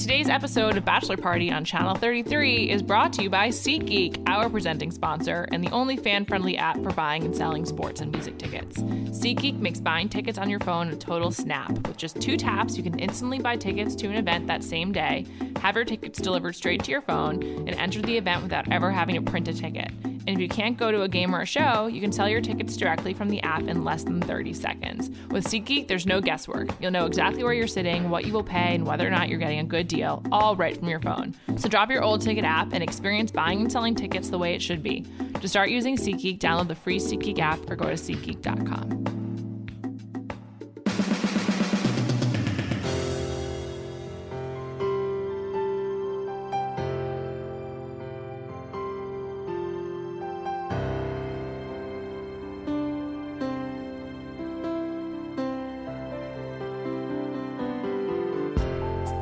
Today's episode of Bachelor Party on Channel 33 is brought to you by SeatGeek, our presenting sponsor, and the only fan friendly app for buying and selling sports and music tickets. SeatGeek makes buying tickets on your phone a total snap. With just two taps, you can instantly buy tickets to an event that same day, have your tickets delivered straight to your phone, and enter the event without ever having to print a ticket. And if you can't go to a game or a show, you can sell your tickets directly from the app in less than 30 seconds. With SeatGeek, there's no guesswork. You'll know exactly where you're sitting, what you will pay, and whether or not you're getting a good deal, all right from your phone. So drop your old ticket app and experience buying and selling tickets the way it should be. To start using SeatGeek, download the free SeatGeek app or go to SeatGeek.com.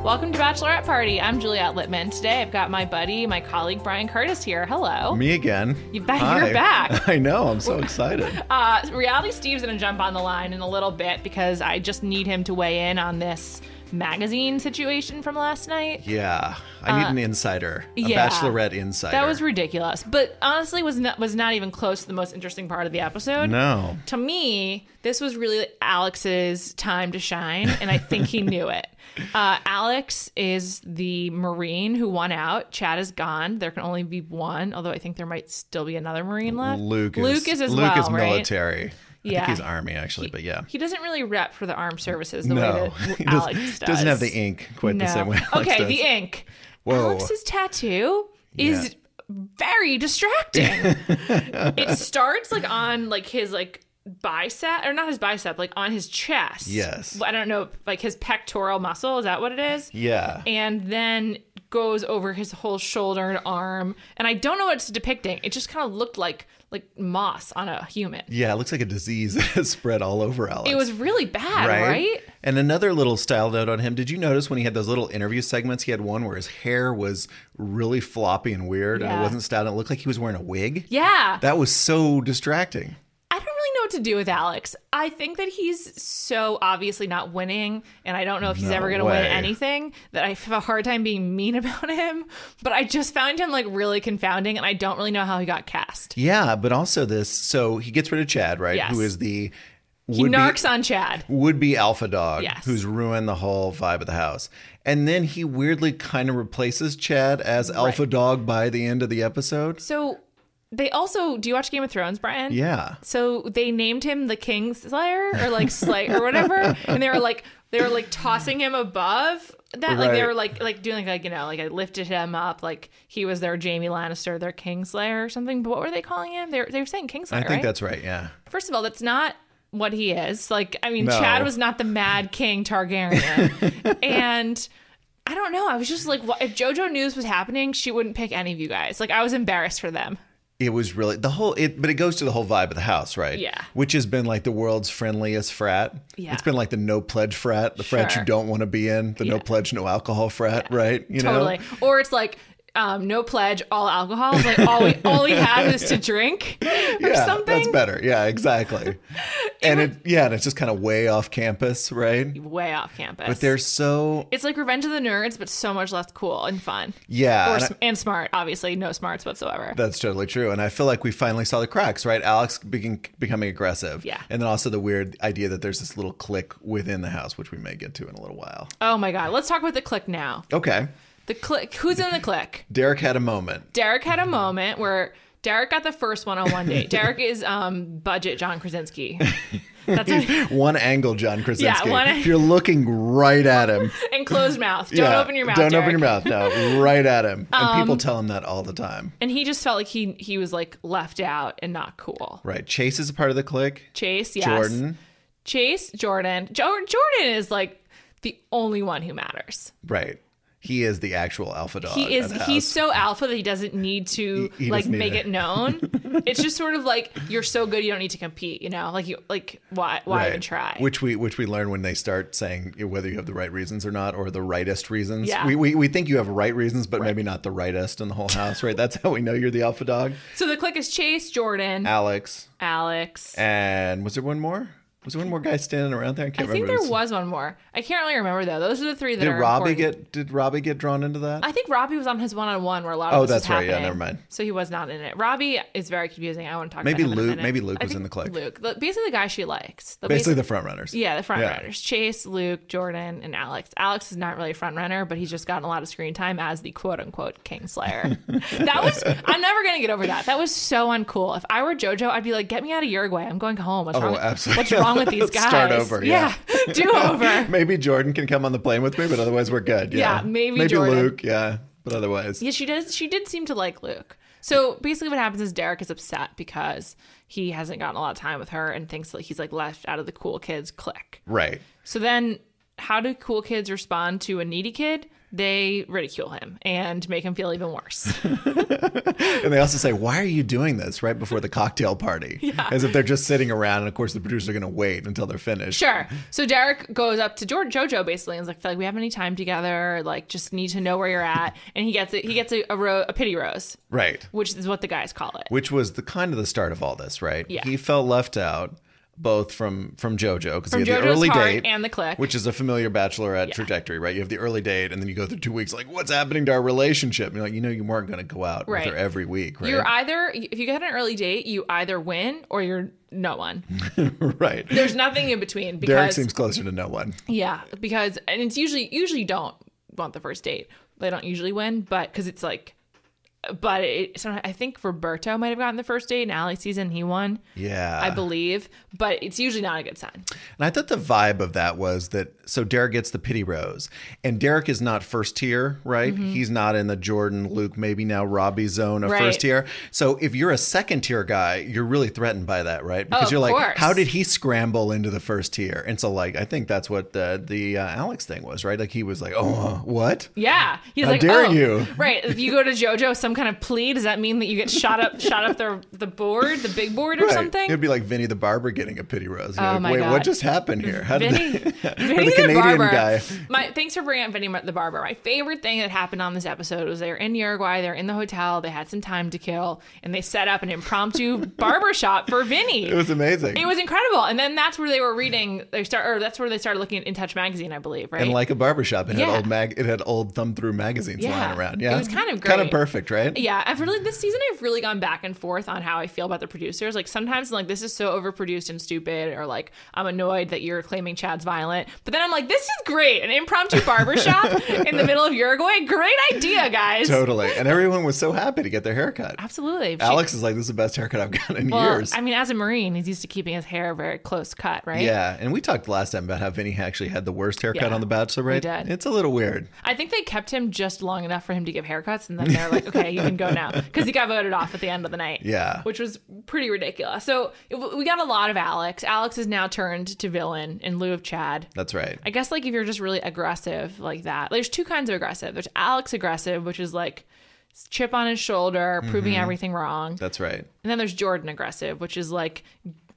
Welcome to Bachelorette Party. I'm Juliet Litman. Today I've got my buddy, my colleague Bryan Curtis here. Hello. Me again. You Hi. you're back. I know. I'm so excited. Uh, Reality Steve's going to jump on the line in a little bit because I just need him to weigh in on this magazine situation from last night. Yeah, I need an insider, a Uh, yeah. bachelorette insider. That was ridiculous, but honestly was not was not even close to the most interesting part of the episode. no. To me, this was really Alex's time to shine, and I think he knew it. Uh, Alex is the Marine who won out. Chad is gone. There can only be one, although I think there might still be another Marine left. Luke is Luke is as Luke well, is right? I Yeah. think he's army actually, but yeah. He doesn't really rep for the armed services the No, way he that does, Alex does. doesn't have the ink quite the same way. Alex okay, does. the ink. Whoa. Alex's tattoo is very distracting. it starts like on like his like bicep or not his bicep, like on his chest. Yes. I don't know, like his pectoral muscle. Is that what it is? Yeah. And then goes over his whole shoulder and arm. And I don't know what it's depicting. It just kind of looked like like moss on a human. Yeah, it looks like a disease that has spread all over Alex. It was really bad, right? And another little style note on him. Did you notice when he had those little interview segments, he had one where his hair was really floppy and weird and it wasn't styled. It looked like he was wearing a wig. Yeah. That was so distracting. I don't really know what to do with Alex. I think that he's so obviously not winning, and I don't know if he's No ever going to win anything. That I have a hard time being mean about him. But I just found him like really confounding, and I don't really know how he got cast. Yeah, but also this. So he gets rid of Chad, right? Yes. Who is the He narcs be, on Chad. would be alpha dog, Yes. who's ruined the whole vibe of the house. And then he weirdly kind of replaces Chad as alpha dog by the end of the episode. So they also do you watch Game of Thrones, Bryan? Yeah. So they named him the Kingslayer or like Slayer or whatever, and they were like they were like tossing him above that, like they were like like doing like you know like I lifted him up like he was their Jamie Lannister, their Kingslayer or something. But what were they calling him? They were, they were saying Kingslayer. I think right? that's right. Yeah. first of all that's not what he is. Like I mean, No. Chad was not the Mad King Targaryen, and. I don't know. I was just like, what, if JoJo News was happening, she wouldn't pick any of you guys. Like, I was embarrassed for them. It was really the whole it, but it goes to the whole vibe of the house, right? Yeah. Which has been like the world's friendliest frat. Yeah. It's been like the no pledge frat, the frat you don't want to be in, the no pledge, no alcohol frat, right? You know? totally. Or it's like um, no pledge, all alcohol. It's like all we all we have is to drink or yeah, something. that's better. Yeah, exactly. and it, yeah, and it's just kind of way off campus, right? Way off campus. But they're so it's like Revenge of the Nerds, but so much less cool and fun. yeah, Or, and I- and smart, obviously, no smarts whatsoever. That's totally true. And I feel like we finally saw the cracks, right? Alex begin, becoming aggressive. Yeah. And then also the weird idea that there's this little clique within the house, which we may get to in a little while. oh my god, let's talk about the click now. Okay. The click. Who's in the click? Derek had a moment. Derek had a moment where Derek got the first one on one date. Derek is um budget John Krasinski. That's a, One angle, John Krasinski. Yeah, one- If you're looking right at him, and closed mouth. Don't yeah, open your mouth. Don't Derek. Um, open your mouth. No, right at him. And people tell him that all the time. And he just felt like he he was like left out and not cool. Right. Chase is a part of the clique. Chase, yes. Jordan. Chase, Jordan. Jo- Jordan is like the only one who matters. Right. He is the actual alpha dog. He is. He's so alpha that he doesn't need to He- he like make it. it known. it's just sort of like you're so good you don't need to compete, you know? Like you like why why even try? Which we which we learn when they start saying whether you have the right reasons or not, or the rightest reasons. Yeah. We, we, we think you have right reasons, but maybe not the rightest in the whole house, right? That's how we know you're the alpha dog. so the click is Chase, Jordan, Alex. Alex. And was there one more? Was there one more guy standing around there? I I can't think remember. there was one more. I can't really remember though. Those are the three that Did are Robbie important. get? Did Robbie get drawn into that? I think Robbie was on his one-on-one where a lot Oh, of was that's right. Yeah, never mind. So he was not in it. Robbie is very confusing. I want to talk Maybe about him in a Luke- maybe Luke I was in the clique. Luke, the, basically the guy she likes. The Basically, basic- the front runners. yeah, the front Yeah. runners: Chase, Luke, Jordan, and Alex. Alex is not really a front runner, but he's just gotten a lot of screen time as the quote-unquote Kingslayer. that was. I'm never gonna get over that. That was so uncool. If I were JoJo, I'd be like, "Get me out of Uruguay. I'm going home. What's Oh, wrong? absolutely. What's wrong with these guys? Start over, yeah. do over." Maybe Jordan can come on the plane with me, but otherwise we're good. Yeah, Yeah, maybe maybe Jordan. Luke. Yeah, but otherwise, Yeah, she does. She did seem to like Luke. So basically, what happens is Derek is upset because he hasn't gotten a lot of time with her and thinks that he's like left out of the cool kids clique. right. So then, how do cool kids respond to a needy kid? They ridicule him and make him feel even worse. And they also say, "Why are you doing this right before the cocktail party?" Yeah. As if they're just sitting around, and of course the producers are going to wait until they're finished. sure. So Derek goes up to George, JoJo basically and is like, "Feel like we have any time together? Like, just need to know where you're at." And he gets it. He gets a, a, ro- a pity rose, Right. which is what the guys call it. Which was the kind of the start of all this, right? Yeah. He felt left out. Both from from JoJo because he From had the early heart date and the click, which is a familiar Bachelorette trajectory, right? You have the early date, and then you go through two weeks, like what's happening to our relationship? And you're like, you know, you weren't going to go out Right. with her every week, right? You're either if you get an early date, you either win or you're no one. right. There's nothing in between Derek because seems closer to no one. yeah, because and it's usually usually you don't want the first date. They don't usually win, but because it's like, but it, I think Roberto might have gotten the first date in Ali season. He won, Yeah, I believe, but it's usually not a good sign. And I thought the vibe of that was that so Derek gets the pity rose, and Derek is not first tier, right? He's not in the Jordan, Luke, maybe now Robbie zone of Mm-hmm. Right. first tier. So if you're a second tier guy, you're really threatened by that, right? Because of you're like, course. how did he scramble into the first tier? And so like I think that's what the the uh, Alex thing was, right? Like he was like, oh, what? Yeah, he's How like, dare oh, you." right. If you go to JoJo, some kind of plea, does that mean that you get shot up, shot up the the board, the big board, or Right. something? It'd be like Vinny the barber getting a pity rose. You're Oh like, my Wait, God. what just happened here? How did Vinny, the, or Vinny the Canadian barber. guy? My thanks for bringing up Vinny the barber. My favorite thing that happened on this episode was they were in Uruguay. They're in the hotel. They had some time to kill, and they set up an impromptu barber shop for Vinny. It was amazing. It was incredible. And then that's where they were reading. They start, or that's where they started looking at In Touch magazine, I believe. Right? And like a barbershop, it had old mag it had old thumb through magazines Yeah. lying around. Yeah, it was kind of great. Kind of perfect, right? Yeah, I've really this season I've really gone back and forth on how I feel about the producers. Like sometimes I'm like this is so overproduced and stupid, or like I'm annoyed that you're claiming Chad's violent. But then I'm like, this is great. An impromptu barbershop in the middle of Uruguay. Great idea, guys. Totally. And everyone was so happy to get their haircut. Absolutely. She- Alex is like, this is the best haircut I've gotten in well, years. I mean, as a Marine, he's used to keeping his hair very close cut, right? yeah. And we talked last time about how Vinny actually had the worst haircut Yeah, on The Bachelor, right? did. It's a little weird. I think they kept him just long enough for him to give haircuts, and then they're like, okay, you can go now. Because he got voted off at the end of the night. Yeah. Which was pretty ridiculous. So it, we got a lot of Alex. Alex is now turned to villain in lieu of Chad. That's right. I guess like if you're just really aggressive like that, there's two kinds of aggressive. There's Alex aggressive, which is like chip on his shoulder, proving Mm-hmm. everything wrong. That's right. And then there's Jordan aggressive, which is like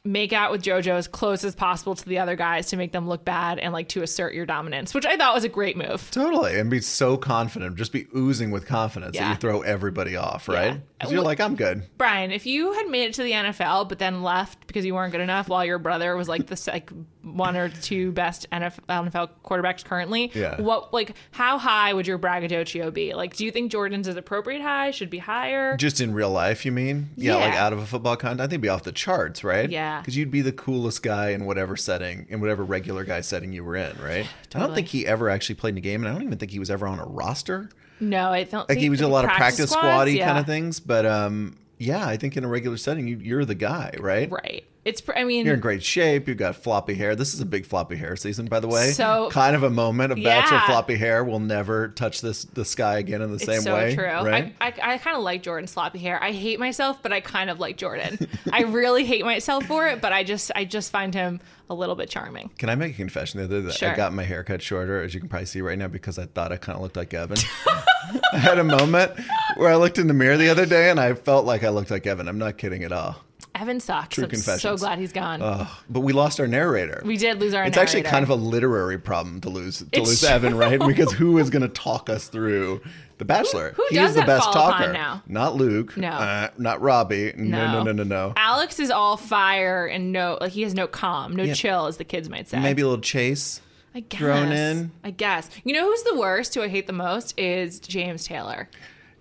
make out with JoJo as close as possible to the other guys to make them look bad and like to assert your dominance, which I thought was a great move. Totally. And be so confident, just be oozing with confidence that you throw everybody off, right? Yeah. you're like, I'm good. Bryan, if you had made it to the NFL but then left because you weren't good enough while your brother was like the like one or two best NFL, NFL quarterbacks currently, Yeah. what like how high would your braggadocio be? Like, do you think Jordan's is appropriate high? Should be higher? Just in real life, you mean? Yeah, like out of a football content. I think it'd be off the charts, right? Yeah. Because you'd be the coolest guy in whatever setting, in whatever regular guy setting you were in, right? I don't think he ever actually played in a game, and I don't even think he was ever on a roster. no, I don't. Like think he was a lot of practice squads, squatty yeah. kind of things, but um, yeah, I think in a regular setting, you, you're the guy, right? Right. It's. pr- I mean, You're in great shape. You've got floppy hair. This is a big floppy hair season, by the way. So- kind of a moment of bachelor floppy hair will never touch this the sky again in the It's same so way. true. Right? I, I, I kind of like Jordan's floppy hair. I hate myself, but I kind of like Jordan. I really hate myself for it, but I just I just find him a little bit charming. Can I make a confession? The other day, Sure. I got my hair cut shorter, as you can probably see right now, because I thought I kind of looked like Evan. I had a moment where I looked in the mirror the other day and I felt like I looked like Evan. I'm not kidding at all. Evan sucks. True I'm so glad he's gone. Ugh, but we lost our narrator. we did lose our. it's actually kind of a literary problem to lose to It's lose true. Evan, right? Because who is going to talk us through The Bachelor? who he does is the best talker. now? Not Luke. No. Uh, not Robbie. No, no, no, no, no. Alex is all fire and no, like he has no calm, no chill, as the kids might say. Maybe a little chase. I guess. thrown in. I guess. You know who's the worst? Who I hate the most is James Taylor.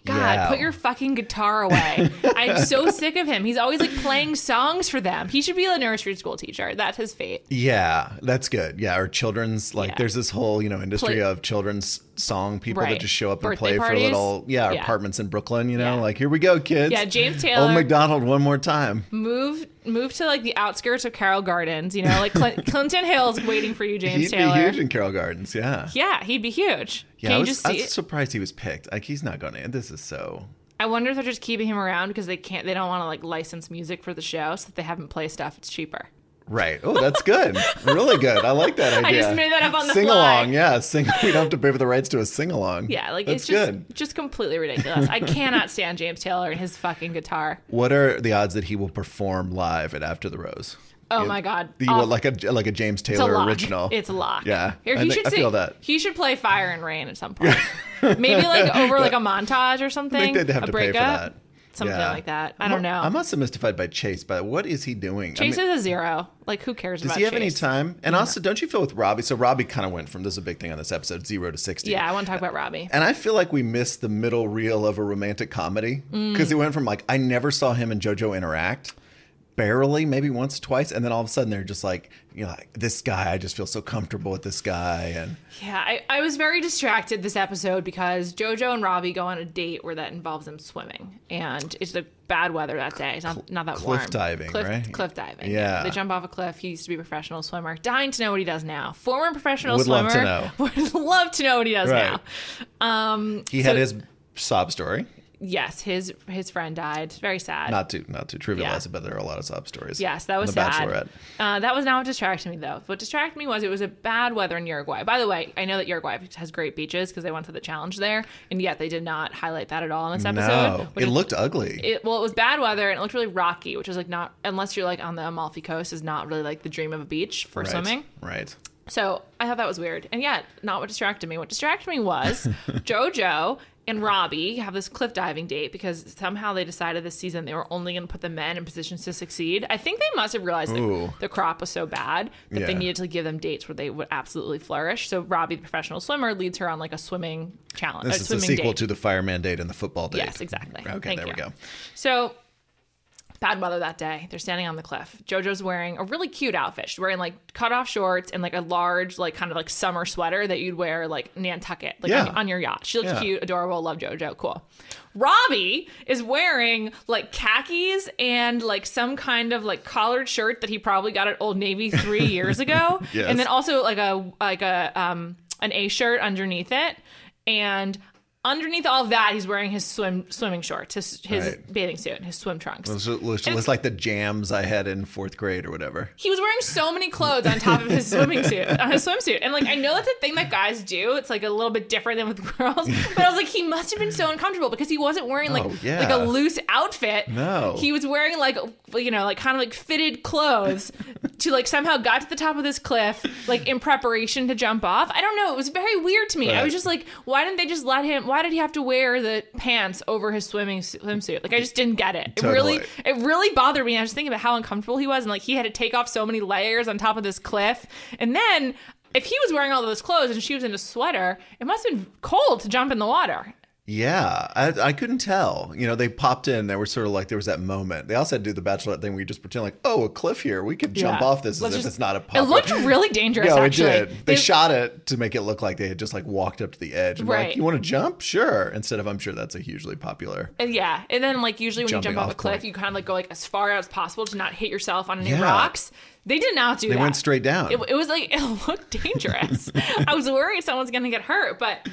God, Yeah. put your fucking guitar away. I'm so sick of him. He's always like playing songs for them. He should be a nursery school teacher. That's his fate. Yeah, that's good. Yeah, or children's like Yeah. there's this whole you know industry Play- of children's song people Right. that just show up and play parties. for little yeah, Yeah. apartments in Brooklyn. You know, Yeah. like here we go, kids. Yeah, James Taylor- Old McDonald one more time. Move move to like the outskirts of Carroll Gardens, you know, like Clin- Clinton Hill's waiting for you, James He'd Taylor. be huge in Carroll Gardens. Yeah. yeah, he'd be huge. Yeah, Can I you was, just I was surprised he was picked. Like he's not going to. This is so. I wonder if they're just keeping him around because they can't they don't want to like license music for the show, so if they have him play stuff, it's cheaper. Right. Oh, that's good. really good. I like that idea. I just made that up on the sing along. Yeah, sing. We don't have to pay for the rights to a sing along. Yeah, like that's it's just good. just completely ridiculous. I cannot stand James Taylor and his fucking guitar. What are the odds that he will perform live at After the Rose? Oh my god. The, Off- like a like a James it's a Taylor lock. original. It's a lock. Yeah, Here, I he think- should I feel that. He should play Fire and Rain at some point. Maybe like over like a montage or something. I think they'd have a to pay for that. Something Yeah. like that. I don't know. I'm also mystified by Chase, but what is he doing? I Chase mean, is a zero. Like who cares does he have any time? And also, don't you feel with Robbie? So Robbie kind of went from this is a big thing on this episode, zero to sixty. Yeah, I want to talk about Robbie. And I feel like we missed the middle reel of a romantic comedy Mm. because he went from like I never saw him and JoJo interact, barely, maybe once, twice, and then all of a sudden they're just like, you know, like this guy. I just feel so comfortable with this guy, and Yeah, I, I was very distracted this episode because JoJo and Robbie go on a date where that involves them swimming, and it's the bad weather that day. It's not not that cliff warm. diving, cliff, right? Cliff diving. Yeah. they jump off a cliff. He used to be a professional swimmer. Dying to know what he does now. Former professional Would love swimmer. to know. Would love to know what he does Right. now. Um, he so- had his sob story. Yes, his his friend died. Very sad. Not to not to trivialize Yeah. it, but there are a lot of sob stories. Yes, that was the sad. Bachelorette. Uh, that was not what distracted me, though. What distracted me was it was a bad weather in Uruguay. By the way, I know that Uruguay has great beaches because they went to the challenge there, and yet they did not highlight that at all in this episode. No, it looked ugly. It, well, it was bad weather and it looked really rocky, which is like not unless you're like on the Amalfi Coast is not really like the dream of a beach for right. swimming. Right. So I thought that was weird. And yet, not what distracted me. What distracted me was JoJo and Robbie have this cliff diving date because somehow they decided this season they were only going to put the men in positions to succeed. I think they must have realized that the crop was so bad that they needed to give them dates where they would absolutely flourish. So Robbie, the professional swimmer, leads her on like a swimming challenge. This a is the sequel date. to the fireman date and the football date. Yes, exactly. Okay, Thank there you. we go. So bad weather that day. They're standing on the cliff. JoJo's wearing a really cute outfit. She's wearing like cut off shorts and like a large, like kind of like summer sweater that you'd wear like Nantucket, like Yeah. on, on your yacht. She looks Yeah. cute, adorable. Love JoJo. Cool. Robbie is wearing like khakis and like some kind of like collared shirt that he probably got at Old Navy three years ago, Yes. and then also like a like a um an A shirt underneath it, and underneath all of that, he's wearing his swim swimming shorts, his his Right. bathing suit, and his swim trunks. It looks, looks like the jams I had in fourth grade or whatever. He was wearing so many clothes on top of his swimming suit, on his swimsuit, and like I know that's a thing that guys do. It's like a little bit different than with girls, but I was like, he must have been so uncomfortable because he wasn't wearing like Oh, yeah. like a loose outfit. No. he was wearing like you know like kind of like fitted clothes to like somehow got to the top of this cliff like in preparation to jump off. I don't know. It was very weird to me. I was just like, why didn't they just let him? Why did he have to wear the pants over his swimming swimsuit? Like I just didn't get it. It really it really bothered me. I was thinking about how uncomfortable he was, and like he had to take off so many layers on top of this cliff. And then, if he was wearing all those clothes and she was in a sweater, it must have been cold to jump in the water. Yeah, I, I couldn't tell. You know, they popped in. They were sort of like there was that moment. They also had to do the bachelorette thing where you just pretend like, oh, a cliff here. We could jump Yeah. off this Let's if just- it's not a pop. It looked really dangerous. Yeah, it did. They, shot it to make it look like they had just like walked up to the edge and Right. like, "You want to jump? Sure." Instead of, I'm sure that's a hugely popular. And yeah, and then like usually when Jumping you jump off a cliff, point. you kind of like go like as far out as possible to not hit yourself on any Yeah. rocks. They did not do They that. They went straight down. It, it was like it looked dangerous. I was worried someone's gonna get hurt, but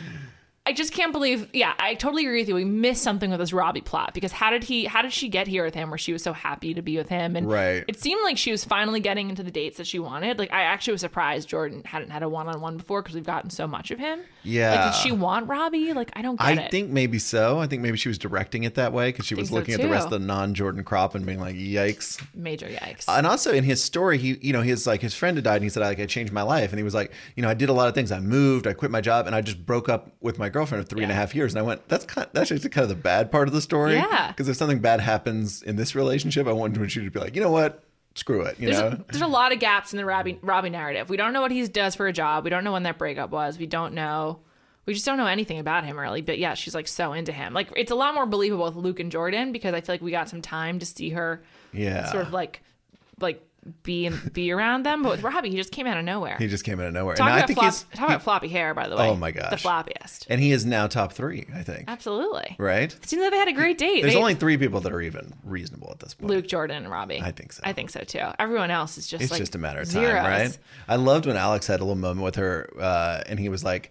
I just can't believe. Yeah, I totally agree with you. We missed something with this Robbie plot because how did he? How did she get here with him? Where she was so happy to be with him, and Right. it seemed like she was finally getting into the dates that she wanted. Like I actually was surprised Jordan hadn't had a one-on-one before because we've gotten so much of him. Yeah. Like, did she want Robbie? Like, I don't get I it. think maybe so. I think maybe she was directing it that way because she was so, looking at the rest of the non-Jordan crop and being like, "Yikes!" Major yikes. And also in his story, he, you know, his like his friend had died, and he said, "Like I changed my life," and he was like, "You know, I did a lot of things. I moved, I quit my job, and I just broke up with my girlfriend of three and a Yeah. half years." And I went, "That's kind, that's actually kind of the bad part of the story, Yeah. Because if something bad happens in this relationship, I want you to be like, you know what, screw it, you there's, know." a, there's a lot of gaps in the Robbie, Robbie narrative. We don't know what he does for a job. We don't know when that breakup was. We don't know. We just don't know anything about him really. But yeah, she's like so into him. Like it's a lot more believable with Luke and Jordan because I feel like we got some time to see her yeah, sort of like like be and be around them. But with Robbie, he just came out of nowhere. he just came out of nowhere. Talk and I about, think flop, he's, talk about floppy hair, by the way. Oh my gosh. the floppiest. and he is now top three, I think. Absolutely. Right? It seems like they had a great date. There's They- only three people that are even reasonable at this point. Luke, Jordan, and Robbie. I think so. I think so too. Everyone else is just It's like just a matter of time, zeros. right? I loved when Alex had a little moment with her, uh, and he was like,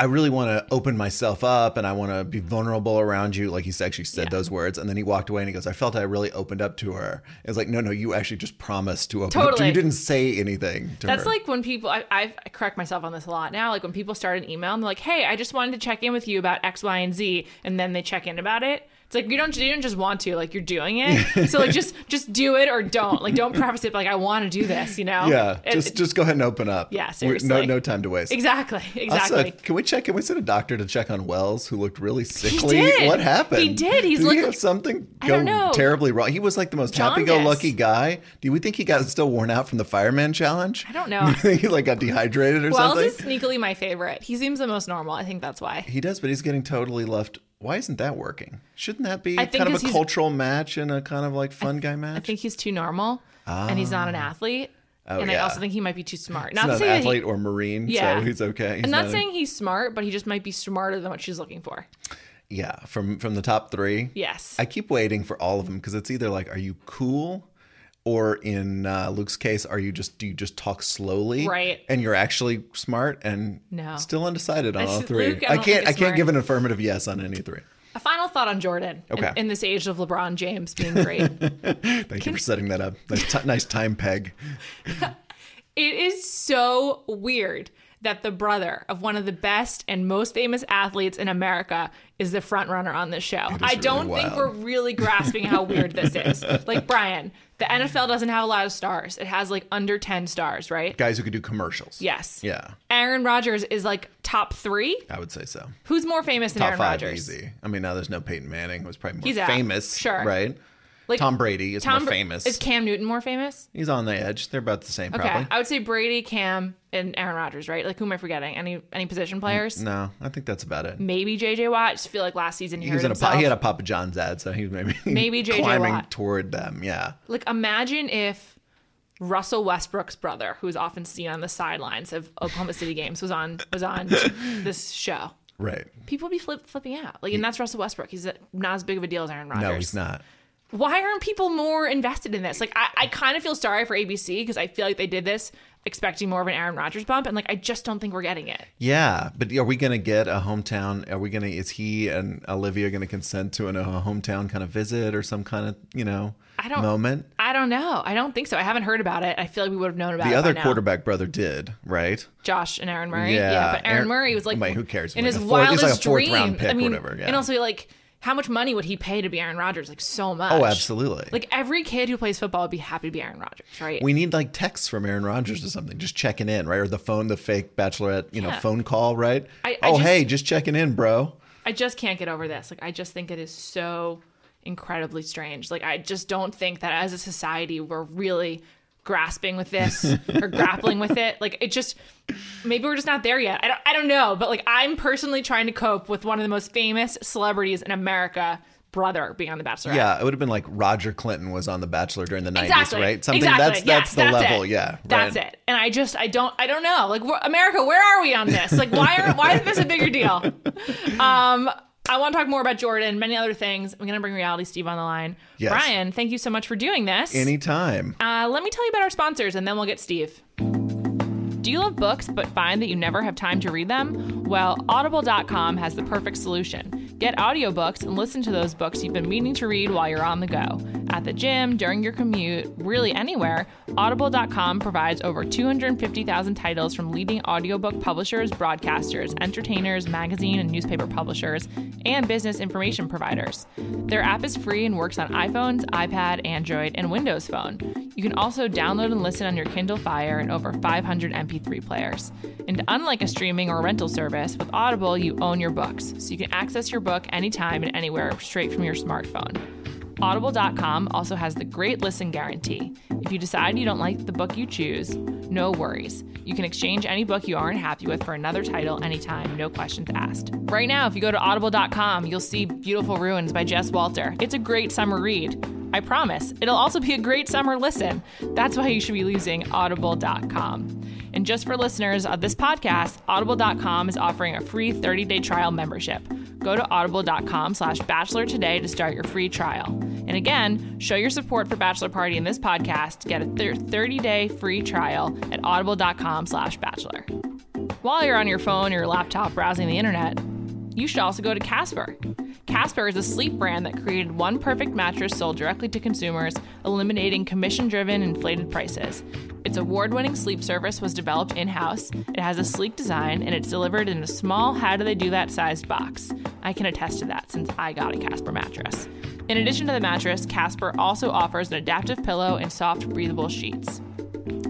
"I really want to open myself up, and I want to be vulnerable around you." Like he actually said Yeah. those words, and then he walked away, and he goes, "I felt I really opened up to her." It's like, no, no, you actually just promised to open up. To, you didn't say anything to That's her. like when people, I, I correct myself on this a lot now. Like when people start an email and they're like, hey, I just wanted to check in with you about X, Y, and Z. And then they check in about it. It's like you don't you don't just want to like you're doing it. so like just just do it or don't like don't preface it like I want to do this. You know? yeah, It- just it- just go ahead and open up. Yeah, We're- seriously. no no time to waste. exactly exactly. Also, can we check? Can we send a doctor to check on Wells, who looked really sickly? did. What happened? He did. He's did he look- have something I go terribly wrong? He was like the most happy-go-lucky guy. Do we think he got still worn out from the fireman challenge? I don't know. You think he like got dehydrated or Wells something? Wells is sneakily my favorite. He seems the most normal. I think that's why. He does, but he's getting totally left. Why isn't that working? Shouldn't that be kind of a cultural match and a kind of like fun guy match? I think he's too normal and he's not an ah. athlete. Oh, and I also think he might be too smart. he's Not, not an that he- athlete or marine, Yeah. so he's okay. He's I'm not a- saying he's smart, but he just might be smarter than what she's looking for. yeah. From from the top three, Yes. I keep waiting for all of them because it's either like, are you cool, or in uh, Luke's case, are you just do you just talk slowly, Right. And you're actually smart and No. still undecided on I all three. Luke, I I can't I is can't give an affirmative yes on any three. A final thought on Jordan in- Okay. in, this age of LeBron James being great. Thank you for setting that up. Nice, ti- nice time peg. it is so weird that the brother of one of the best and most famous athletes in America is the front runner on this show. I don't really think we're really grasping how weird this is. Like Bryan, the NFL doesn't have a lot of stars. It has like under 10 stars, right? Guys who could do commercials. Yes. Yeah, Aaron Rodgers is like top 3. I would say so. Who's more famous than Top Aaron five Rodgers? easy. I mean, now there's no Peyton Manning, who's probably more He's out. famous, Sure. right? Like Tom Brady is Tom more Bra- famous. Is Cam Newton more famous? He's on the edge. They're about the same, Okay, probably. I would say Brady, Cam, and Aaron Rodgers, right? Like, who am I forgetting? Any any position mm, players? No, I think that's about it. Maybe JJ Watt. I just feel like last season he, He was in a he had a Papa John's ad, so he was maybe Maybe J.J. climbing Watt. toward them. Yeah, like, imagine if Russell Westbrook's brother, who's often seen on the sidelines of Oklahoma City games, was on was on this show. right. People would be flip, flipping out. Like, and that's Russell Westbrook. He's not as big of a deal as Aaron Rodgers. No, he's not. Why aren't people more invested in this? Like, I, I kind of feel sorry for ABC because I feel like they did this expecting more of an Aaron Rodgers bump, and like, I just don't think we're getting it. Yeah, but are we gonna get a hometown? Are we gonna? Is he and Olivia gonna consent to an, a hometown kind of visit or some kind of you know I don't- moment? I don't know. I don't think so. I haven't heard about it. I feel like we would have known about it. The other quarterback brother did, right? Josh and Aaron Murray. Yeah, Yeah, but Aaron, Aaron- Murray was like, Wait, who cares? In his fourth- wildest like a dream. round pick, I mean, whatever, yeah. and also like, how much money would he pay to be Aaron Rodgers? Like so oh, much. Oh, absolutely. Like every kid who plays football would be happy to be Aaron Rodgers, right? We need like texts from Aaron Rodgers or something, just checking in, right? Or the phone, the fake bachelorette, you know, phone call, right? I- I oh, just- hey, just checking in, bro. I just can't get over this. Like I just think it is so incredibly strange. Like I just don't think that as a society we're really grasping with this or grappling with it. Like it just maybe we're just not there yet. I don't I don't know, but like I'm personally trying to cope with one of the most famous celebrities in America brother being on the bachelor Yeah, it would have been like Roger Clinton was on The Bachelor during the 90s, Exactly. right? Something exactly. that's that's the level, it. yeah. That's right. it. And I just I don't I don't know. Like America, where are we on this? Like why are why is this a bigger deal? Um I want to talk more about Jordan, many other things. I'm going to bring Reality Steve on the line. Yes. Bryan, thank you so much for doing this. Anytime. uh, let me tell you about our sponsors and then we'll get Steve. Do you love books but find that you never have time to read them? Well, audible.com has the perfect solution. Get audiobooks and listen to those books you've been meaning to read while you're on the go. At the gym, during your commute, really anywhere, Audible.com provides over 250,000 titles from leading audiobook publishers, broadcasters, entertainers, magazine and newspaper publishers, and business information providers. Their app is free and works on iPhones, iPad, Android, and Windows Phone. You can also download and listen on your Kindle Fire and over 500 MP3 players. And unlike a streaming or rental service, with Audible, you own your books, so you can access your book anytime and anywhere straight from your smartphone. Audible.com also has the great listen guarantee. If you decide you don't like the book you choose, no worries. You can exchange any book you aren't happy with for another title anytime, no questions asked. Right now, if you go to audible.com, you'll see Beautiful Ruins by Jess Walter. It's a great summer read. I promise. It'll also be a great summer listen. That's why you should be using audible.com. And just for listeners of this podcast, audible.com is offering a free 30-day trial membership. Go to audible.com slash bachelor today to start your free trial. And again, show your support for Bachelor Party in this podcast get a 30-day free trial at audible.com slash bachelor. While you're on your phone or your laptop browsing the internet, you should also go to Casper. Casper is a sleep brand that created one perfect mattress sold directly to consumers, eliminating commission driven inflated prices. Its award winning sleep service was developed in house, it has a sleek design, and it's delivered in a small, how do they do that sized box. I can attest to that since I got a Casper mattress. In addition to the mattress, Casper also offers an adaptive pillow and soft, breathable sheets.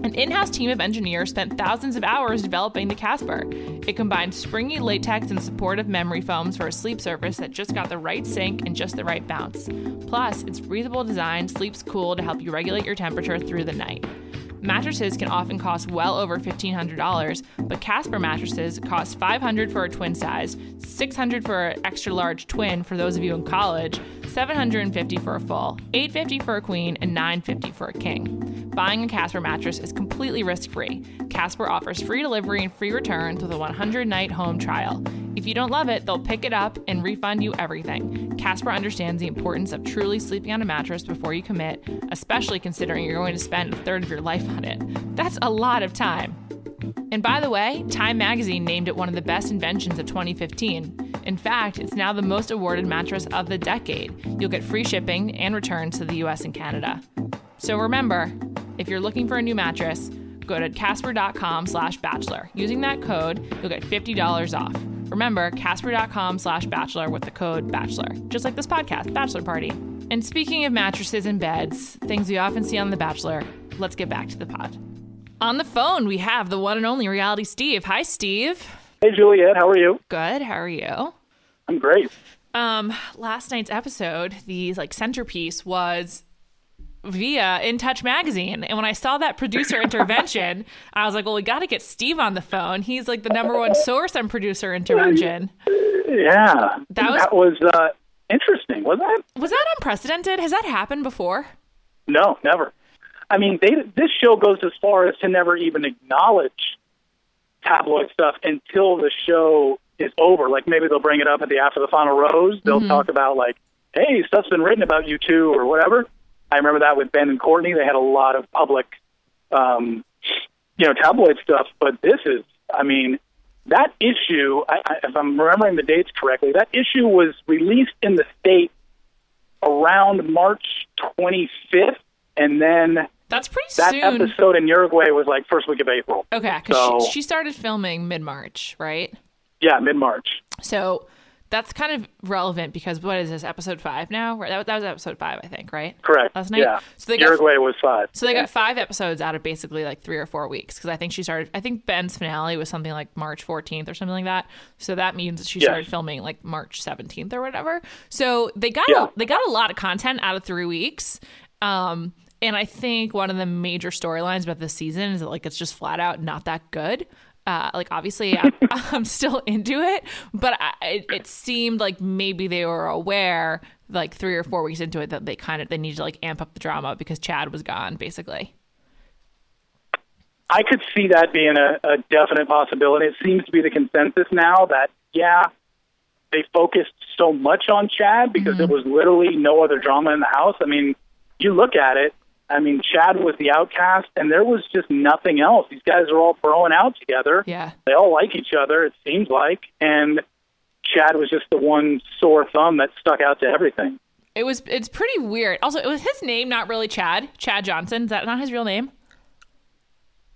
An in house team of engineers spent thousands of hours developing the Casper. It combines springy latex and supportive memory foams for a sleep surface that just got the right sink and just the right bounce. Plus, its breathable design sleeps cool to help you regulate your temperature through the night. Mattresses can often cost well over $1,500, but Casper mattresses cost $500 for a twin size, $600 for an extra large twin for those of you in college, $750 for a full, $850 for a queen, and $950 for a king. Buying a Casper mattress is completely risk-free. Casper offers free delivery and free returns with a 100-night home trial. If you don't love it, they'll pick it up and refund you everything. Casper understands the importance of truly sleeping on a mattress before you commit, especially considering you're going to spend a third of your life on it. That's a lot of time. And by the way, Time magazine named it one of the best inventions of 2015. In fact, it's now the most awarded mattress of the decade. You'll get free shipping and returns to the US and Canada. So remember, if you're looking for a new mattress, go to casper.com slash bachelor. Using that code, you'll get $50 off. Remember, casper.com slash bachelor with the code bachelor. Just like this podcast, Bachelor Party. And speaking of mattresses and beds, things we often see on The Bachelor, let's get back to the pod. On the phone, we have the one and only reality Steve. Hi, Steve. Hey, Juliet. How are you? Good. How are you? I'm great. Um, last night's episode, the like centerpiece was via In Touch magazine. And when I saw that producer intervention, I was like, well, we got to get Steve on the phone. He's like the number one source on producer intervention. Yeah. That was- that was uh, interesting, wasn't it? Was that unprecedented? Has that happened before? No, never. I mean, they, this show goes as far as to never even acknowledge tabloid stuff until the show is over. Like maybe they'll bring it up at the after the final rose. They'll talk about like, hey, stuff's been written about you too, or whatever. I remember that with Ben and Courtney. They had a lot of public, um, you know, tabloid stuff. But this is, I mean, that issue. I, I, if I'm remembering the dates correctly, that issue was released in the state around March 25th, and then That's pretty that soon. That episode in Uruguay was like first week of April. Okay, because So- she, she started filming mid March, right? Yeah, mid March. So that's kind of relevant because what is this episode five now? That, that was episode five, I think, right? Correct. Last night. Yeah. So they got Uruguay was five. So they got five episodes out of basically like three or four weeks because I think she started. I think Ben's finale was something like March 14th or something like that. So that means she Yes. started filming like March 17th or whatever. So they got Yeah. a, they got a lot of content out of three weeks. Um, and I think one of the major storylines about this season is that like it's just flat out not that good. Uh, like obviously I'm, I'm still into it, but I, it, it seemed like maybe they were aware like three or four weeks into it that they kind of they needed to like amp up the drama because Chad was gone basically. I could see that being a, a definite possibility. It seems to be the consensus now that yeah, they focused so much on Chad because there was literally no other drama in the house. I mean, you look at it. I mean, Chad was the outcast, and there was just nothing else. These guys are all throwing out together. Yeah. They all like each other, it seems like, and Chad was just the one sore thumb that stuck out to everything. It was it's pretty weird. Also, it was his name not really Chad. Chad Johnson. Is that not his real name?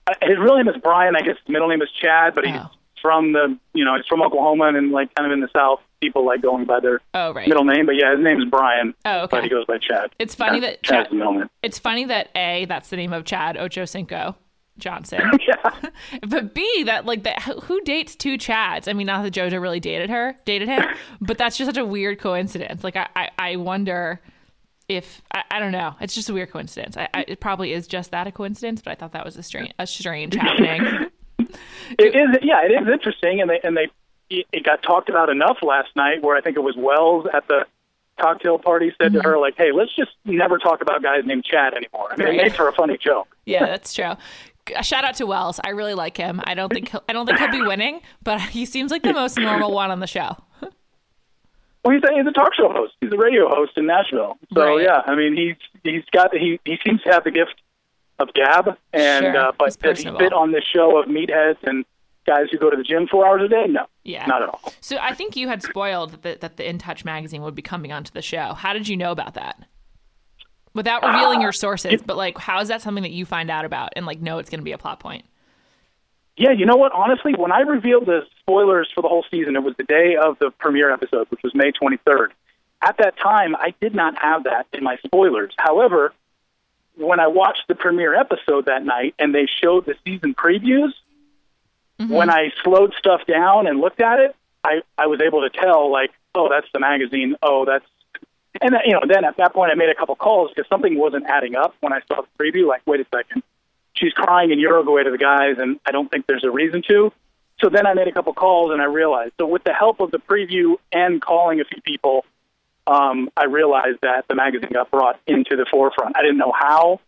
Uh, His real name is Brian. I guess his middle name is Chad, but he's Oh. from the you know he's from Oklahoma and like kind of in the South. People like going by their Oh, right. middle name, but yeah, his name's Brian. Oh, okay. But he goes by Chad. It's funny Chad- that Chad's Chad- the name. It's funny that A, that's the name of Chad Ochocinco Johnson. Yeah. but B, that like that who dates two Chads? I mean, not that JoJo really dated her, dated him, but that's just such a weird coincidence. Like I, I, I wonder if I, I don't know. It's just a weird coincidence. I, I, it probably is just that a coincidence, but I thought that was a strange, a strange happening. It is, yeah, it is interesting, and they and they it it got talked about enough last night. Where I think it was Wells at the cocktail party said Mm-hmm. to her like, "Hey, let's just never talk about guys named Chad anymore." I mean, Right. it makes for a funny joke. yeah, that's true. A shout out to Wells. I really like him. I don't think he'll, I don't think he'll be winning, but he seems like the most normal one on the show. Well, he's a, he's a talk show host. He's a radio host in Nashville. So Right. yeah, I mean, he's he's got he he seems to have the gift of gab, and Sure. uh, but he fit on this show of meatheads and guys who go to the gym four hours a day? No, Yeah. not at all. So I think you had spoiled that, that the In Touch magazine would be coming onto the show. How did you know about that? Without revealing your sources, ah, but like, how is that something that you find out about and like know it's going to be a plot point? Yeah, you know what? Honestly, when I revealed the spoilers for the whole season, it was the day of the premiere episode, which was May 23rd. At that time, I did not have that in my spoilers. However, when I watched the premiere episode that night and they showed the season previews, when I slowed stuff down and looked at it, I, I was able to tell, like, oh, that's the magazine. Oh, that's. And, you know, then at that point, I made a couple calls because something wasn't adding up when I saw the preview. Like, wait a second she's crying in Uruguay to the guys, and I don't think there's a reason to. So then I made a couple calls, and I realized. So with the help of the preview and calling a few people, um, I realized that the magazine got brought into the forefront. I didn't know how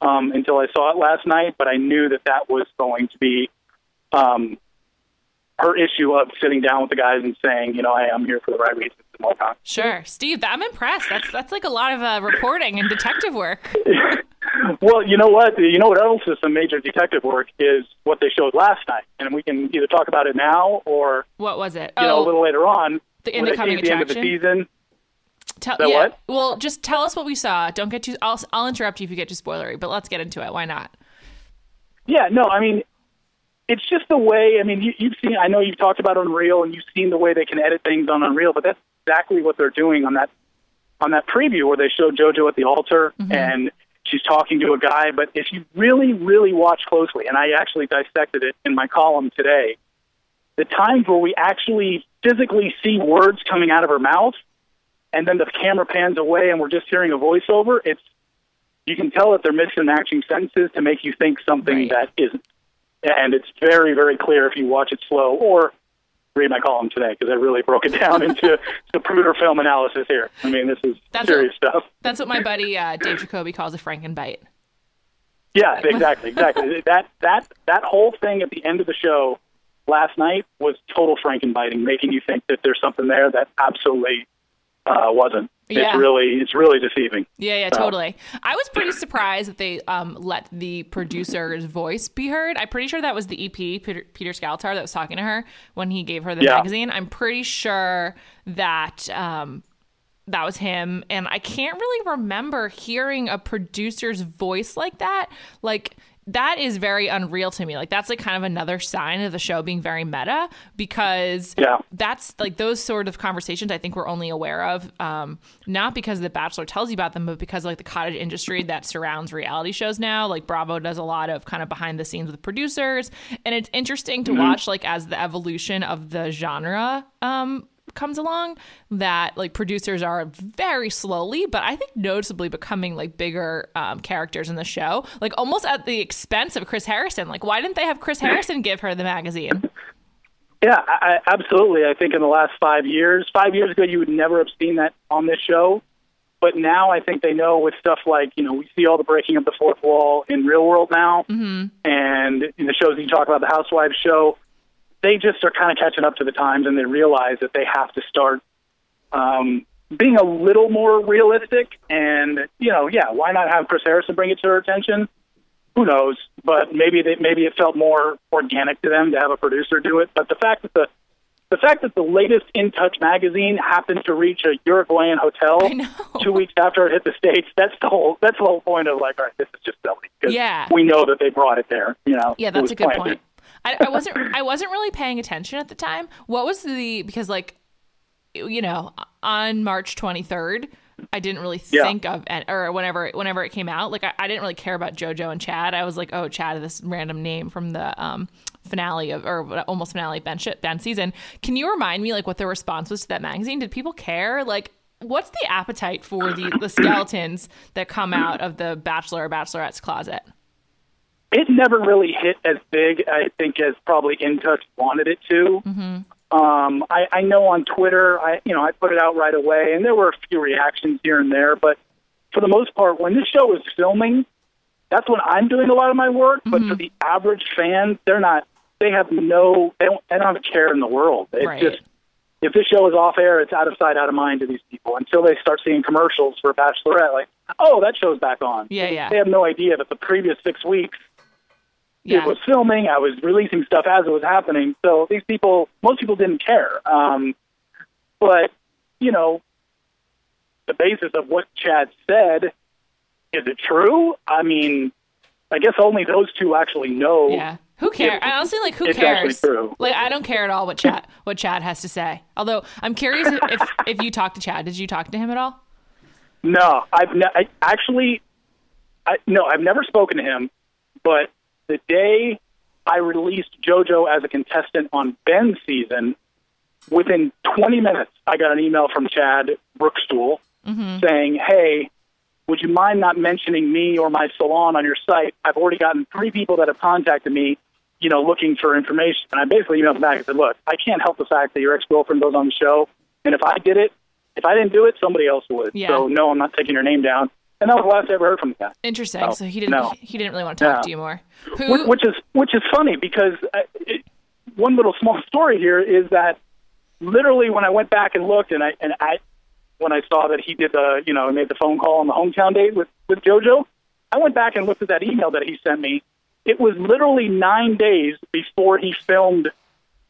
um, until I saw it last night, but I knew that that was going to be um, her issue of sitting down with the guys and saying, you know, I am here for the right reasons and whatnot. Sure, Steve. I'm impressed. That's that's like a lot of uh, reporting and detective work. Well, you know what? You know what else is some major detective work is what they showed last night, and we can either talk about it now or What was it? you know a oh, little later on. The- in the coming the end of the season. tell, yeah. what? Well, just tell us what we saw. Don't get too. I'll I'll interrupt you if you get too spoilery, but let's get into it. Why not? Yeah, no, I mean, it's just the way. I mean, you, you've seen. I know you've talked about Unreal, and you've seen the way they can edit things on Unreal, but that's exactly what they're doing on that on that preview where they show JoJo at the altar mm-hmm. and she's talking to a guy. But if you really, really watch closely, and I actually dissected it in my column today, the times where we actually physically see words coming out of her mouth, and then the camera pans away and we're just hearing a voiceover, it's you can tell that they're mixing matching sentences to make you think something Right. that isn't. And it's very, very clear if you watch it slow or read my column today because I really broke it down into the Zapruder film analysis here. I mean, this is That's serious stuff. That's what my buddy uh, Dave Jacoby calls a Frankenbite. Yeah, exactly, exactly. that that that whole thing at the end of the show last night was total Frankenbiting, making you think that there's something there that absolutely uh, wasn't. Yeah. It's really it's really deceiving. Yeah, yeah, totally. I was pretty surprised that they um, let the producer's voice be heard. I'm pretty sure that was the EP, Peter, Peter Scalettar, that was talking to her when he gave her the Yeah. magazine. I'm pretty sure that um, that was him. And I can't really remember hearing a producer's voice like that. Like, that is very unreal to me. Like, that's like kind of another sign of the show being very meta because Yeah. that's like those sort of conversations I think we're only aware of, um, not because The Bachelor tells you about them, but because like the cottage industry that surrounds reality shows now. Like Bravo does a lot of kind of behind the scenes with producers, and it's interesting to watch like as the evolution of the genre um, comes along that like producers are very slowly but i think noticeably becoming like bigger um, characters in the show like almost at the expense of chris harrison like why didn't they have chris harrison give her the magazine Yeah, I, I, absolutely. I think in the last five years, five years ago, you would never have seen that on this show. But now I think they know with stuff like, you know, we see all the breaking of the fourth wall in real world now. Mm-hmm. And in the shows you talk about, the Housewives show, they just are kind of catching up to the times and they realize that they have to start um, being a little more realistic. And, you know, yeah, why not have Chris Harrison bring it to her attention? who knows? But maybe they, maybe it felt more organic to them to have a producer do it. But the fact that the the fact that the latest In Touch magazine happened to reach a Uruguayan hotel two weeks after it hit the states. That's the whole. That's the whole point of like, all right, this is just silly. Yeah. we know that they brought it there. You know. Yeah, that's a good planted. point. I, I wasn't I wasn't really paying attention at the time. What was the because like you know on March 23rd I didn't really Yeah. think of and or whenever whenever it came out like I, I didn't really care about JoJo and Chad. I was like oh Chad this random name from the um finale of or almost finale Ben Ben season. Can you remind me like what the response was to that magazine? Did people care? Like what's the appetite for the the skeletons that come out of the bachelor or bachelorette's closet? It never really hit as big, I think, as probably In Touch wanted it to. Um, I, I know on Twitter, I you know I put it out right away, and there were a few reactions here and there, but for the most part, when this show is filming, that's when I'm doing a lot of my work. But for the average fan, they're not. They have no. They don't. They don't have a care in the world. It's Right. just if this show is off air, it's out of sight, out of mind to these people until they start seeing commercials for Bachelorette. Like, oh, that show's back on. Yeah, yeah. They have no idea that the previous six weeks Yeah. it was filming. I was releasing stuff as it was happening. So these people, most people didn't care. Um, but you know, the basis of what Chad said is it true? I mean, I guess only those two actually know. Yeah. Who cares? I honestly like who cares? Like I don't care at all what Chad what Chad has to say. Although I'm curious if if, if you talked to Chad. Did you talk to him at all? No, I've ne- I, actually, I, no, I've never spoken to him. But the day I released JoJo as a contestant on Ben's season, within 20 minutes, I got an email from Chad Rookstool mm-hmm. saying, "Hey, would you mind not mentioning me or my salon on your site? I've already gotten three people that have contacted me." You know, looking for information, and I basically emailed back and said, "Look, I can't help the fact that your ex-girlfriend goes on the show, and if I did it, if I didn't do it, somebody else would. Yeah. So no, I'm not taking your name down. And that was the last I ever heard from the guy. Interesting. Oh, so he didn't no. he didn't really want to talk No. to you more. Which, Who which is which is funny because uh, it, one little small story here is that literally when I went back and looked and I and I when I saw that he did the you know made the phone call on the hometown date with with JoJo, I went back and looked at that email that he sent me. It was literally nine days before he filmed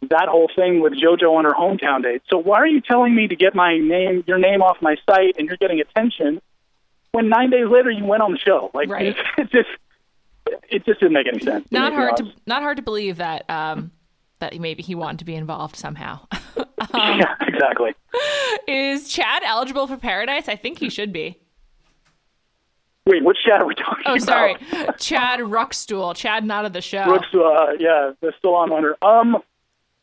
that whole thing with JoJo on her hometown date. So why are you telling me to get my name, your name off my site, and you're getting attention when nine days later you went on the show? Like Right. it, just it just didn't make any sense. not hard to not hard to believe that um that maybe he wanted to be involved somehow. yeah, exactly. Is Chad eligible for Paradise? I think he should be. Wait, which Chad are we talking Oh, about? sorry, Chad Rookstool. Chad, not of the show. Brooks, uh, yeah, they're still on under. Um,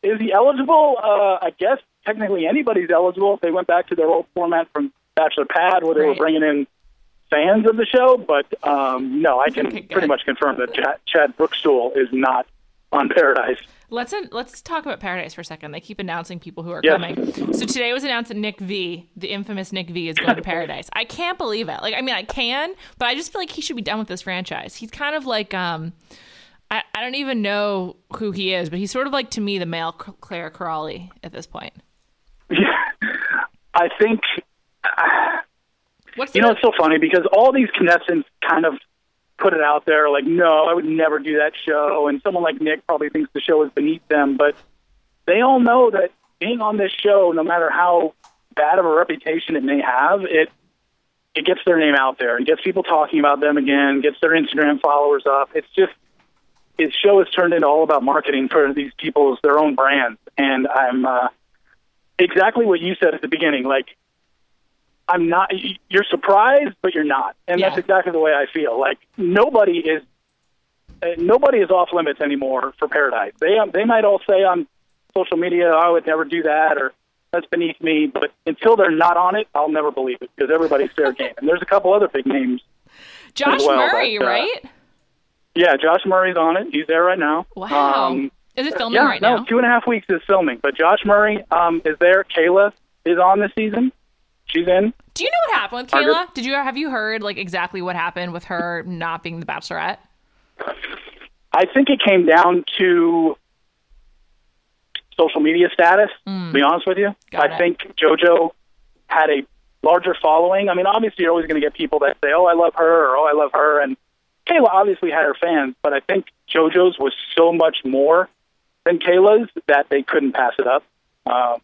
is he eligible? Uh, I guess technically anybody's eligible if they went back to their old format from Bachelor Pad, where they were bringing in fans of the show. But um, no, I can Okay, pretty much confirm that Chad, Chad Rookstool is not on Paradise. Let's let's talk about Paradise for a second. They keep announcing people who are Yes. coming. So today was announced that Nick V, the infamous Nick V, is going to Paradise. I can't believe it. Like, I mean, I can, but I just feel like he should be done with this franchise. He's kind of like, um, I, I don't even know who he is, but he's sort of like to me the male Clare Crawley at this point. Yeah, I think What's You know, it's so funny because all these contestants kind of put it out there like, no, I would never do that show. And someone like Nick probably thinks the show is beneath them. But they all know that being on this show, no matter how bad of a reputation it may have, it it gets their name out there and gets people talking about them again, gets their Instagram followers up. It's just his show has turned into all about marketing for these people's their own brands. And I'm uh, exactly what you said at the beginning. Like I'm not. You're surprised, but you're not, and Yeah. that's exactly the way I feel. Like nobody is, uh, nobody is off limits anymore for Paradise. They um, they might all say on social media, "I would never do that," or "That's beneath me," but until they're not on it, I'll never believe it because everybody's fair game. And there's a couple other big names. Josh well, Murray, but, uh, right? Yeah, Josh Murray's on it. He's there right now. Wow. Um, is it filming yeah, right no, now? two and a half weeks is filming, but Josh Murray um, is there. Kayla is on this season. She's in. Do you know what happened with Kayla? Did you have you heard like exactly what happened with her not being the Bachelorette? I think it came down to social media status. To be honest with you, Mm. Got I it. think JoJo had a larger following. I mean, obviously, you're always going to get people that say, "Oh, I love her," or "Oh, I love her," and Kayla obviously had her fans, but I think JoJo's was so much more than Kayla's that they couldn't pass it up. Um,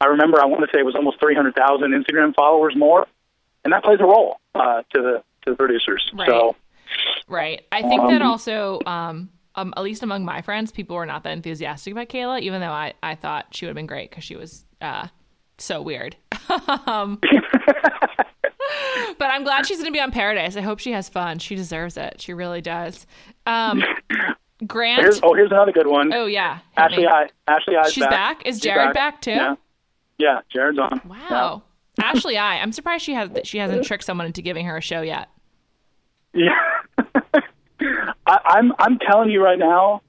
I remember I want to say it was almost 300,000 Instagram followers more, and that plays a role uh, to the to the producers. Right. So Right. I think that also, um, um, at least among my friends, people were not that enthusiastic about Kayla, even though I, I thought she would have been great because she was uh, so weird. um, but I'm glad she's going to be on Paradise. I hope she has fun. She deserves it. She really does. Um, Grant. here's oh here's another good one. oh, yeah. hit Ashley. I Ashley I's She's back? Is She's Jared back, too? Yeah. Yeah, Jared's on. Wow. Ashley I. I'm surprised she has she hasn't tricked someone into giving her a show yet. Yeah. I, I'm I'm telling you right now.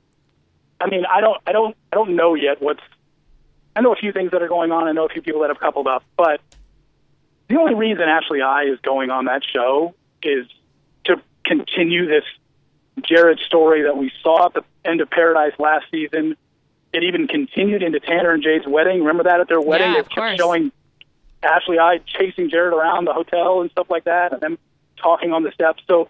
I mean, I don't I don't I don't know yet what's. I know a few things that are going on. I know a few people that have coupled up, but the only reason Ashley I is going on that show is to continue this Jared story that we saw at the end of Paradise last season. It even continued into Tanner and Jade's wedding. Remember that at their wedding? Yeah, they kept course. showing Ashley I chasing Jared around the hotel and stuff like that, and them talking on the steps. So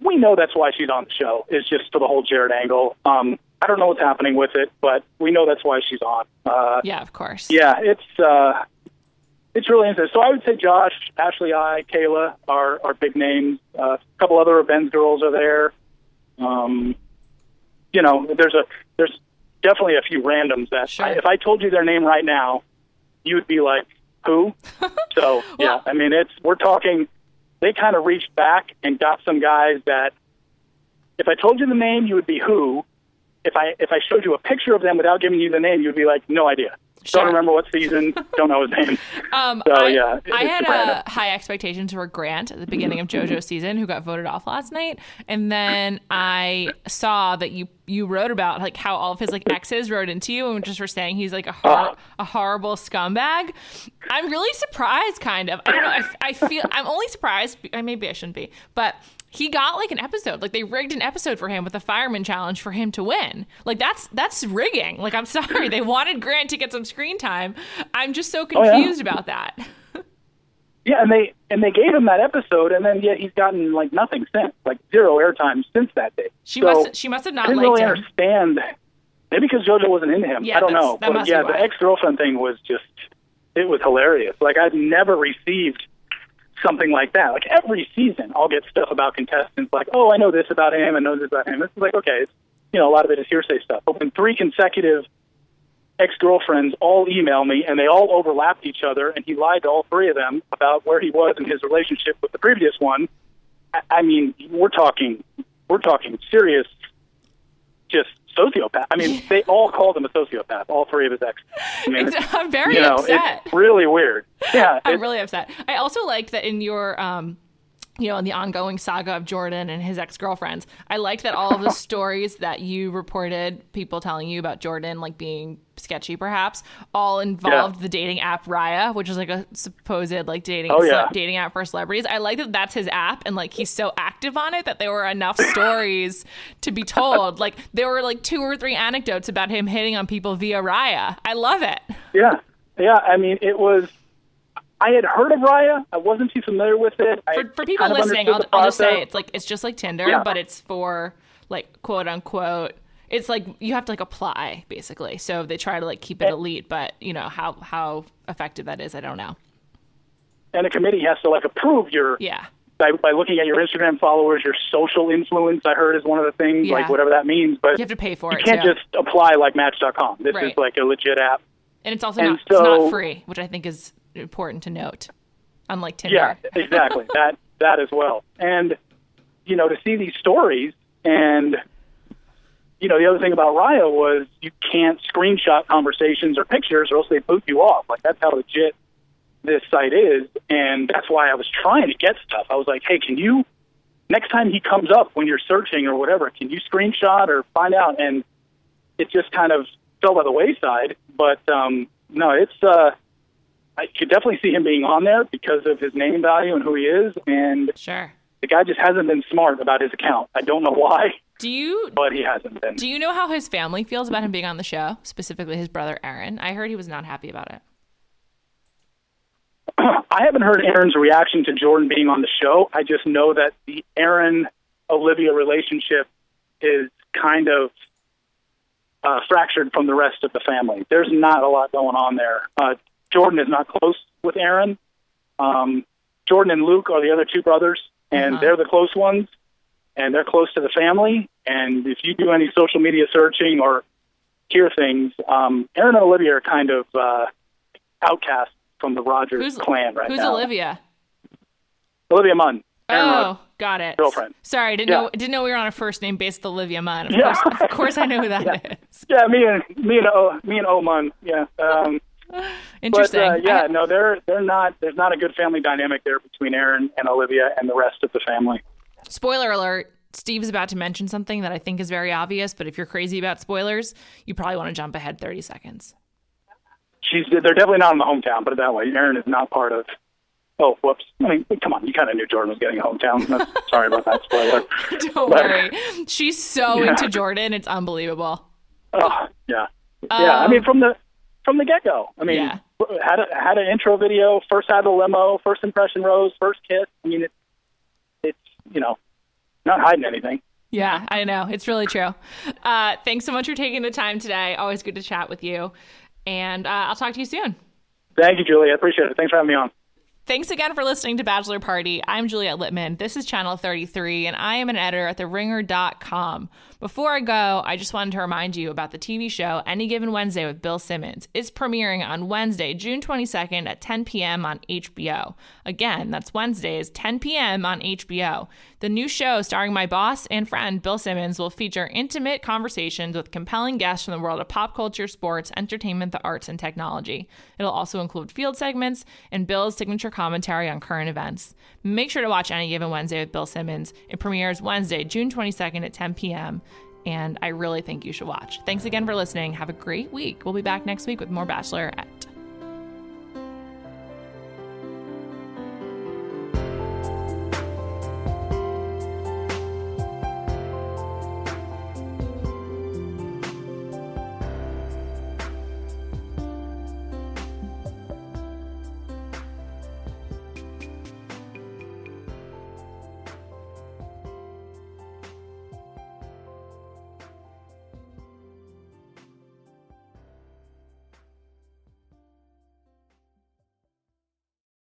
we know that's why she's on the show. It's just for the whole Jared angle. Um, I don't know what's happening with it, but we know that's why she's on. Uh, Yeah, of course. yeah, it's uh, it's really interesting. So I would say Josh, Ashley, I, Kayla are are big names. Uh, a couple other of Ben's girls are there. Um, you know, there's a there's definitely a few randoms that Sure. I, if I told you their name right now, you would be like, who? so yeah, Well- I mean, it's we're talking. They kind of reached back and got some guys that, if I told you the name, you would be who. If I if I showed you a picture of them without giving you the name, you'd be like, no idea. Sure. Don't remember what season. don't know his name. Um, So, I, yeah, I had uh, high expectations for Grant at the beginning of JoJo's season, who got voted off last night, and then I saw that you you wrote about like how all of his like exes wrote into you and just were saying he's like a hor- Oh. a horrible scumbag. I'm really surprised, kind of. I don't know. I, I feel I'm only surprised. uh, Maybe I shouldn't be, but. He got like an episode, like they rigged an episode for him with a fireman challenge for him to win. Like that's that's rigging. Like I'm sorry, they wanted Grant to get some screen time. I'm just so Oh, yeah. confused about that. Yeah, and they and they gave him that episode, and then yet he's gotten like nothing since, like zero airtime since that day. She So, must she must have I not didn't liked really him. understand. Maybe because JoJo wasn't into him. Yeah, I don't know. But yeah, the ex girlfriend thing was just it was hilarious. Like I've never received something like that. Like every season, I'll get stuff about contestants. Like, oh, I know this about him. I know this about him. This is like okay, it's, you know, a lot of it is hearsay stuff. But when three consecutive ex girlfriends all email me and they all overlapped each other, and he lied to all three of them about where he was in his relationship with the previous one. I, I mean, we're talking, we're talking serious, just sociopath. I mean, they all called him a sociopath. All three of his ex. I mean, It's- I'm very you know, upset. it's really weird. Yeah, I'm really upset. I also liked that in your um you know, in the ongoing saga of Jordan and his ex girlfriends, I liked that all of the stories that you reported, people telling you about Jordan like being sketchy, perhaps, all involved the dating app Raya, which is like a supposed like dating Oh, yeah. dating app for celebrities. I like that that's his app, and like he's so active on it that there were enough stories to be told. Like there were like two or three anecdotes about him hitting on people via Raya. I love it. Yeah, yeah. I mean, it was. I had heard of Raya. I wasn't too familiar with it. For, for people listening, I'll, I'll just say it's like it's just like Tinder, Yeah. but it's for like quote unquote. It's like you have to like apply basically. So they try to like keep it elite, but you know how how effective that is, I don't know. and a committee has to like approve your Yeah, by, by looking at your Instagram followers, your social influence. I heard is one of the things, Yeah. like whatever that means. But you have to pay for you it. You can't too. just apply like Match.com. This Right. is like a legit app. and it's also and not it's not free, which I think is important to note. Unlike Tinder. Yeah, exactly. that that as well. And you know, to see these stories and you know, the other thing about Raya was you can't screenshot conversations or pictures or else they boot you off. Like that's how legit this site is. And that's why I was trying to get stuff. I was like, hey, can you next time he comes up when you're searching or whatever, can you screenshot or find out? And it just kind of fell by the wayside. But um no, it's uh I could definitely see him being on there because of his name value and who he is, and Sure. the guy just hasn't been smart about his account. I don't know why, Do you but he hasn't been. do you know how his family feels about him being on the show? Specifically, his brother Aaron. I heard he was not happy about it. I haven't heard Aaron's reaction to Jordan being on the show. I just know that the Aaron Olivia relationship is kind of uh, fractured from the rest of the family. There's not a lot going on there. Uh, Jordan is not close with Aaron. Um, Jordan and Luke are the other two brothers, and Uh-huh. they're the close ones, and they're close to the family. And if you do any social media searching or hear things, um, Aaron and Olivia are kind of uh, outcasts from the Rodgers Who's clan right Who's now. Olivia? Olivia Munn. Aaron Oh, Rodgers. got it. Girlfriend. Sorry, didn't Yeah. know didn't know we were on a first name basis with Olivia Munn. Of Yeah. course, of course, I know who that is. Yeah, me and me and O me and O Munn. Yeah. Um, Interesting. But uh, yeah, no, they're they're not. There's not a good family dynamic there between Aaron and Olivia and the rest of the family. spoiler alert. Steve's about to mention something that I think is very obvious, but if you're crazy about spoilers, you probably want to jump ahead 30 seconds. She's they're definitely not in the hometown. Put it that way. Aaron is not part of. Oh, whoops! I mean, come on. You kind of knew Jordan was getting a hometown. Sorry about that spoiler. Don't But- worry. She's so Yeah. into Jordan, it's unbelievable. Oh, yeah, yeah. I Um, mean, from the from the get go. I mean, Yeah. had a, had an intro video. First out of the limo. First impression rose. First kiss. I mean, it, it's you know, not hiding anything. Yeah, I know. It's really true. Uh, thanks so much for taking the time today. Always good to chat with you. And uh, I'll talk to you soon. Thank you, Julie. I appreciate it. Thanks for having me on. Thanks again for listening to Bachelor Party. I'm Juliet Litman. This is Channel 33, and I am an editor at TheRinger.com. Before I go, I just wanted to remind you about the TV show Any Given Wednesday with Bill Simmons. It's premiering on Wednesday, June 22nd at 10 p.m. on HBO. Again, that's Wednesdays, 10 p.m. on HBO. The new show, starring my boss and friend Bill Simmons, will feature intimate conversations with compelling guests from the world of pop culture, sports, entertainment, the arts, and technology. It'll also include field segments and Bill's signature commentary on current events. Make sure to watch Any Given Wednesday with Bill Simmons. It premieres Wednesday, June 22nd at 10 p.m. And I really think you should watch. Thanks again for listening. Have a great week. We'll be back next week with more Bachelorette.